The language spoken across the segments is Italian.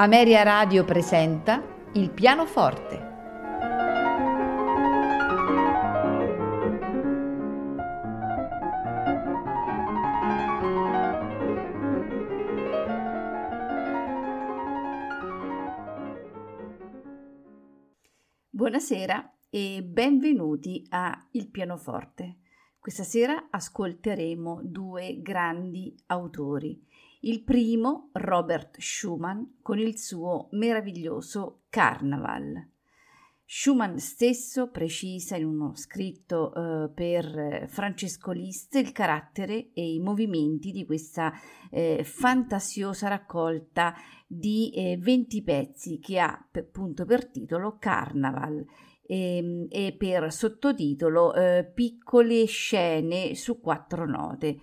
Ameria Radio presenta Il pianoforte. Buonasera e benvenuti a Il pianoforte. Questa sera ascolteremo due grandi autori il primo, Robert Schumann, con il suo meraviglioso Carnaval. Schumann stesso precisa in uno scritto eh, per Francesco Liszt il carattere e i movimenti di questa eh, fantasiosa raccolta di eh, 20 pezzi che ha appunto per titolo Carnaval e, ehm, e per sottotitolo eh, Piccole scene su quattro note.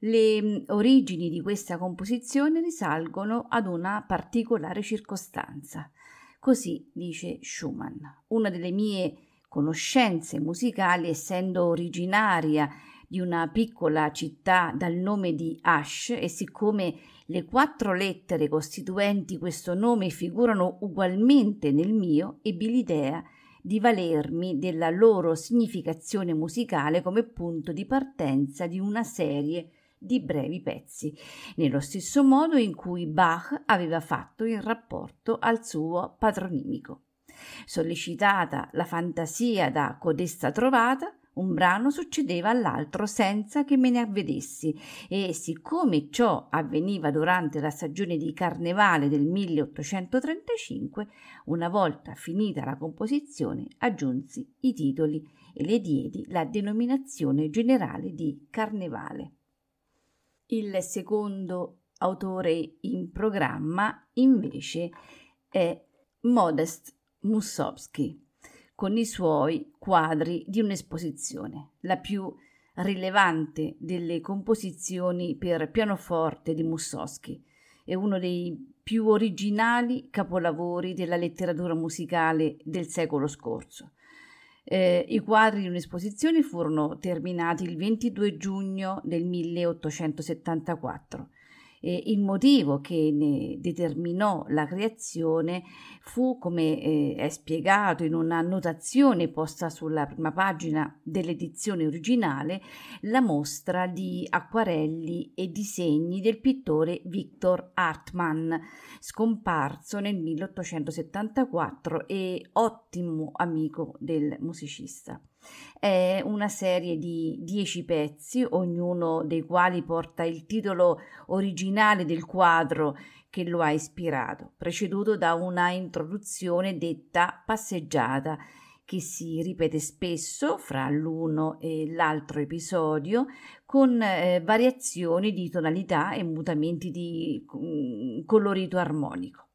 Le mm, origini di questa composizione risalgono ad una particolare circostanza. Così dice Schumann. Una delle mie conoscenze musicali, essendo originaria di una piccola città dal nome di Ash e siccome le quattro lettere costituenti questo nome figurano ugualmente nel mio, ebbi l'idea di valermi della loro significazione musicale come punto di partenza di una serie di brevi pezzi, nello stesso modo in cui Bach aveva fatto in rapporto al suo patronimico. Sollecitata la fantasia da codesta trovata, un brano succedeva all'altro senza che me ne avvedessi e siccome ciò avveniva durante la stagione di carnevale del 1835, una volta finita la composizione aggiunsi i titoli e le diedi la denominazione generale di carnevale. Il secondo autore in programma invece è Modest Mussorgsky con i suoi quadri di un'esposizione, la più rilevante delle composizioni per pianoforte di Mussorgsky è uno dei più originali capolavori della letteratura musicale del secolo scorso. Eh, I quadri di un'esposizione furono terminati il 22 giugno del 1874 e il motivo che ne determinò la creazione fu, come eh, è spiegato in una notazione posta sulla prima pagina dell'edizione originale, la mostra di acquarelli e disegni del pittore Victor Hartmann, scomparso nel 1874 e ottimo amico del musicista. È una serie di dieci pezzi, ognuno dei quali porta il titolo originale del quadro che lo ha ispirato, preceduto da una introduzione detta passeggiata che si ripete spesso fra l'uno e l'altro episodio con eh, variazioni di tonalità e mutamenti di mm, colorito armonico.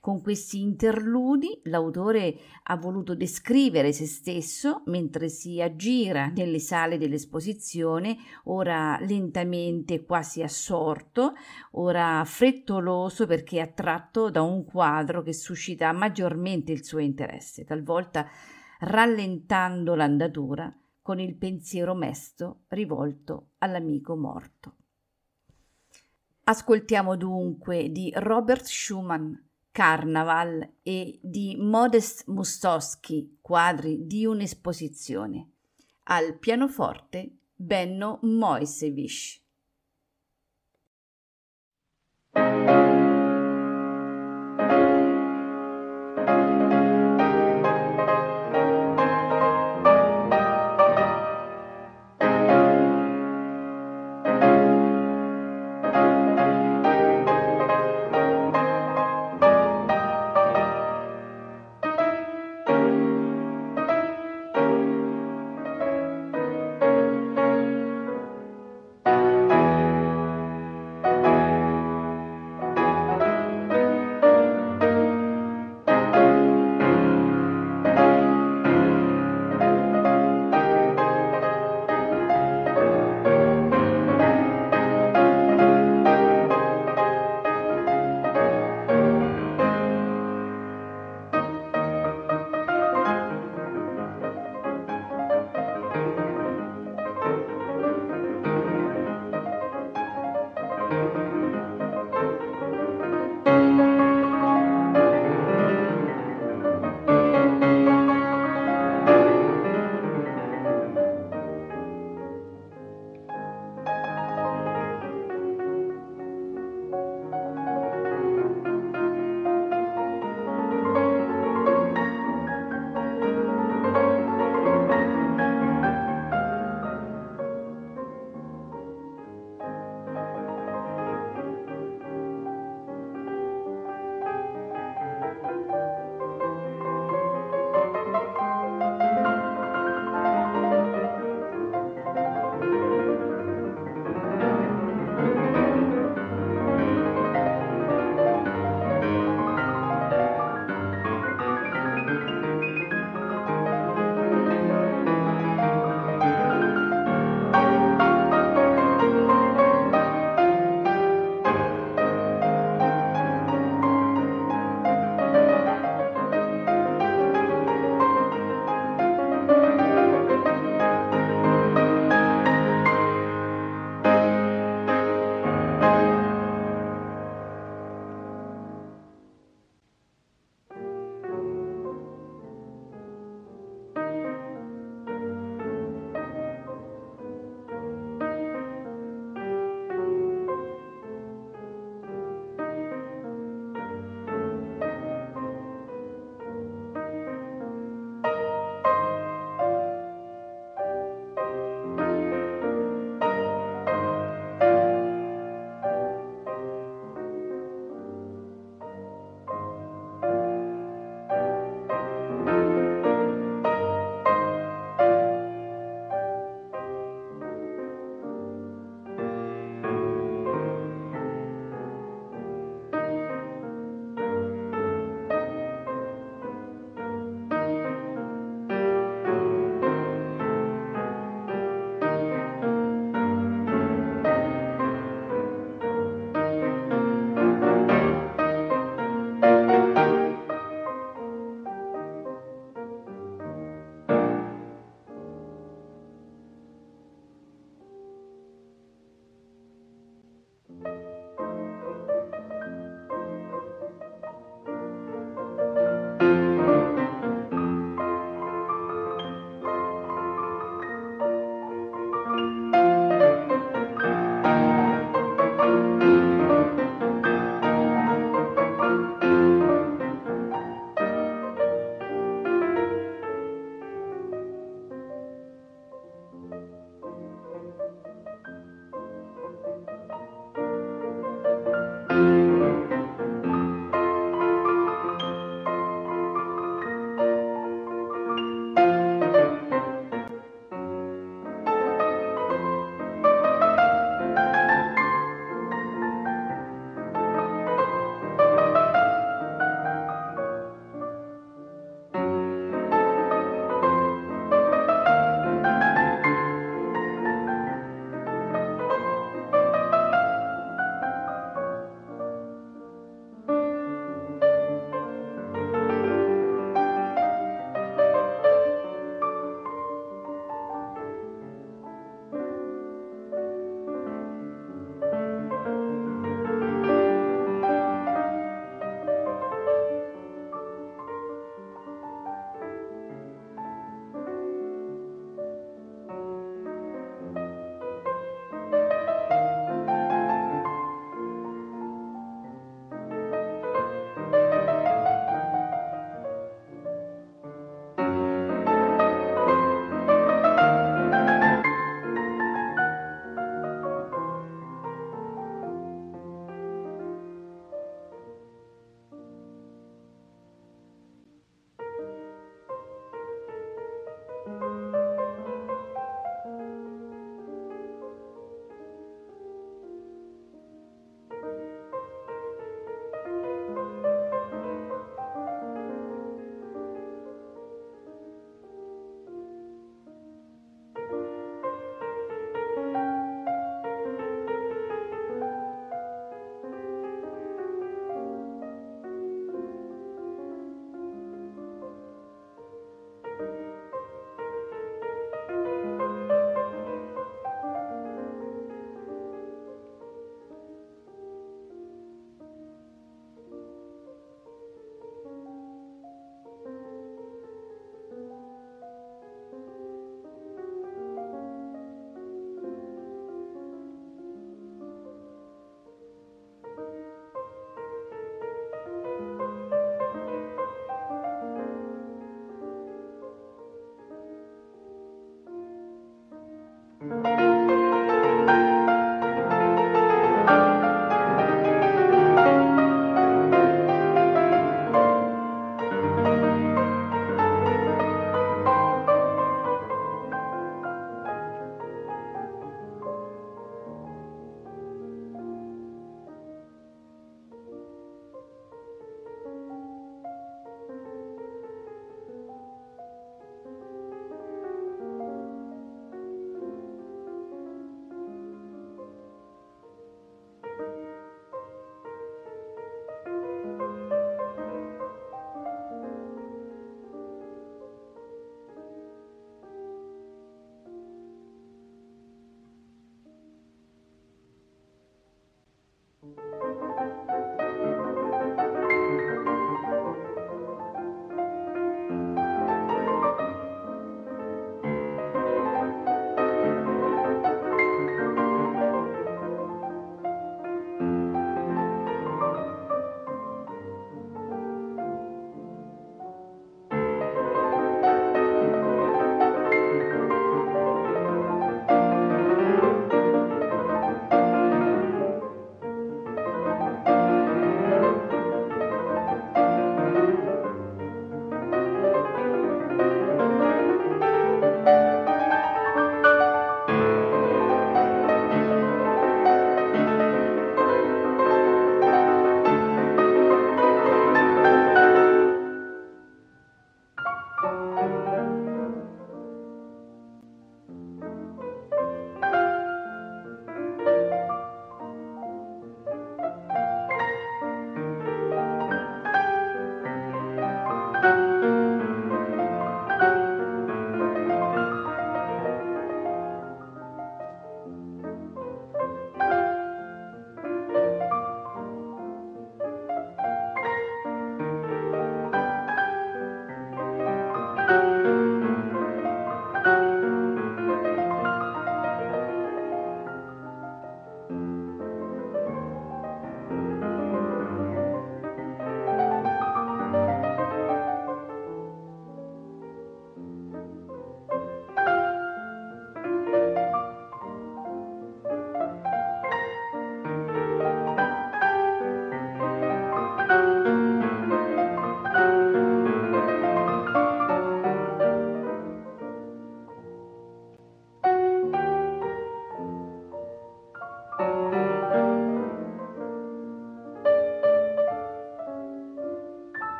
Con questi interludi l'autore ha voluto descrivere se stesso mentre si aggira nelle sale dell'esposizione, ora lentamente quasi assorto, ora frettoloso perché attratto da un quadro che suscita maggiormente il suo interesse, talvolta rallentando l'andatura con il pensiero mesto rivolto all'amico morto. Ascoltiamo dunque di Robert Schumann Carnaval e di Modest Mustoschi, quadri di un'esposizione. Al pianoforte Benno Moisevich.